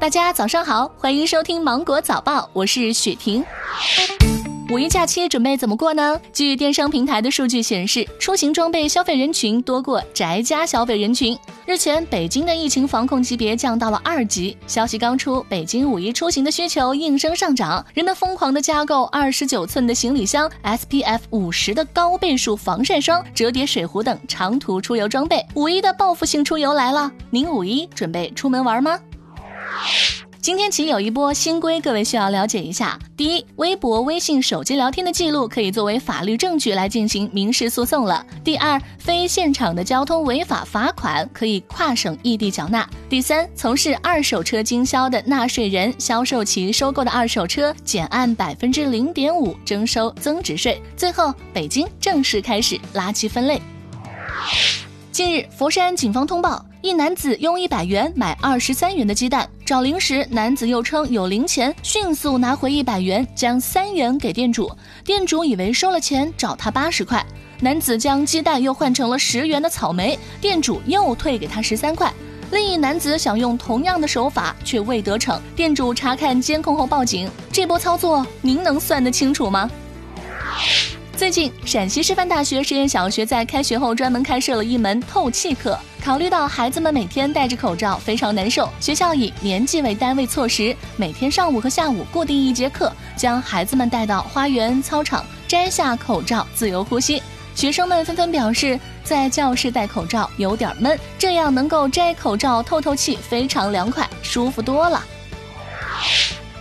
大家早上好，欢迎收听芒果早报，我是雪婷。五一假期准备怎么过呢？据电商平台的数据显示，出行装备消费人群多过宅家消费人群。日前，北京的疫情防控级别降到了二级。消息刚出，北京五一出行的需求应声上涨，人们疯狂的加购二十九寸的行李箱、SPF 五十的高倍数防晒霜、折叠水壶等长途出游装备。五一的报复性出游来了，您五一准备出门玩吗？今天起有一波新规，各位需要了解一下。第一，微博、微信、手机聊天的记录可以作为法律证据来进行民事诉讼了。第二，非现场的交通违法罚款可以跨省异地缴纳。第三，从事二手车经销的纳税人销售其收购的二手车，减按百分之零点五征收增值税。最后，北京正式开始垃圾分类。近日，佛山警方通报，一男子用一百元买二十三元的鸡蛋，找零时，男子又称有零钱，迅速拿回一百元，将三元给店主。店主以为收了钱，找他八十块。男子将鸡蛋又换成了十元的草莓，店主又退给他十三块。另一男子想用同样的手法，却未得逞。店主查看监控后报警。这波操作，您能算得清楚吗？最近，陕西师范大学实验小学在开学后专门开设了一门透气课。考虑到孩子们每天戴着口罩非常难受，学校以年级为单位措施，每天上午和下午固定一节课，将孩子们带到花园、操场，摘下口罩自由呼吸。学生们纷纷表示，在教室戴口罩有点闷，这样能够摘口罩透透气，非常凉快，舒服多了。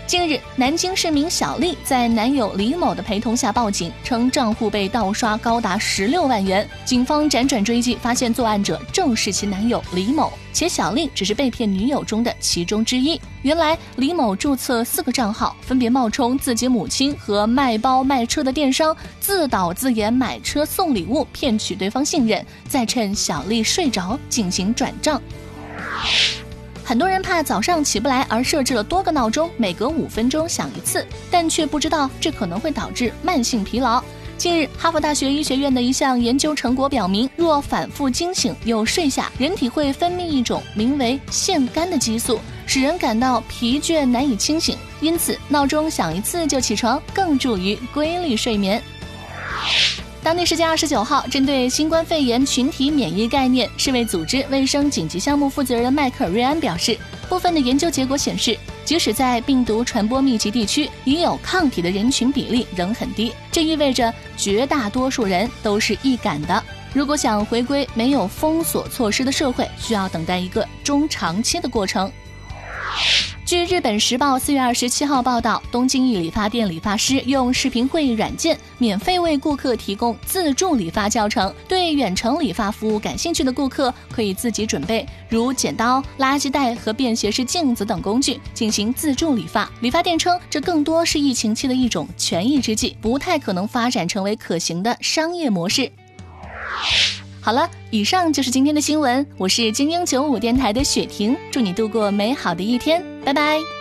近日，南京市民小丽在男友李某的陪同下报警，称账户被盗刷高达十六万元。警方辗转追击，发现作案者正是其男友李某，且小丽只是被骗女友中的其中之一。原来，李某注册四个账号，分别冒充自己母亲和卖包卖车的电商，自导自演买车送礼物，骗取对方信任，再趁小丽睡着进行转账。很多人怕早上起不来，而设置了多个闹钟，每隔五分钟响一次，但却不知道这可能会导致慢性疲劳。近日，哈佛大学医学院的一项研究成果表明，若反复惊醒又睡下，人体会分泌一种名为腺苷的激素，使人感到疲倦难以清醒。因此，闹钟响一次就起床，更助于规律睡眠。当地时间二十九号，针对新冠肺炎群体免疫概念，世卫组织卫生紧急项目负责人迈克尔·瑞安表示，部分的研究结果显示，即使在病毒传播密集地区，已有抗体的人群比例仍很低。这意味着绝大多数人都是易感的。如果想回归没有封锁措施的社会，需要等待一个中长期的过程。据日本时报四月二十七号报道，东京一理发店理发师用视频会议软件免费为顾客提供自助理发教程。对远程理发服务感兴趣的顾客，可以自己准备如剪刀、垃圾袋和便携式镜子等工具进行自助理发。理发店称，这更多是疫情期的一种权宜之计，不太可能发展成为可行的商业模式。好了，以上就是今天的新闻。我是精英九五电台的雪婷，祝你度过美好的一天，拜拜。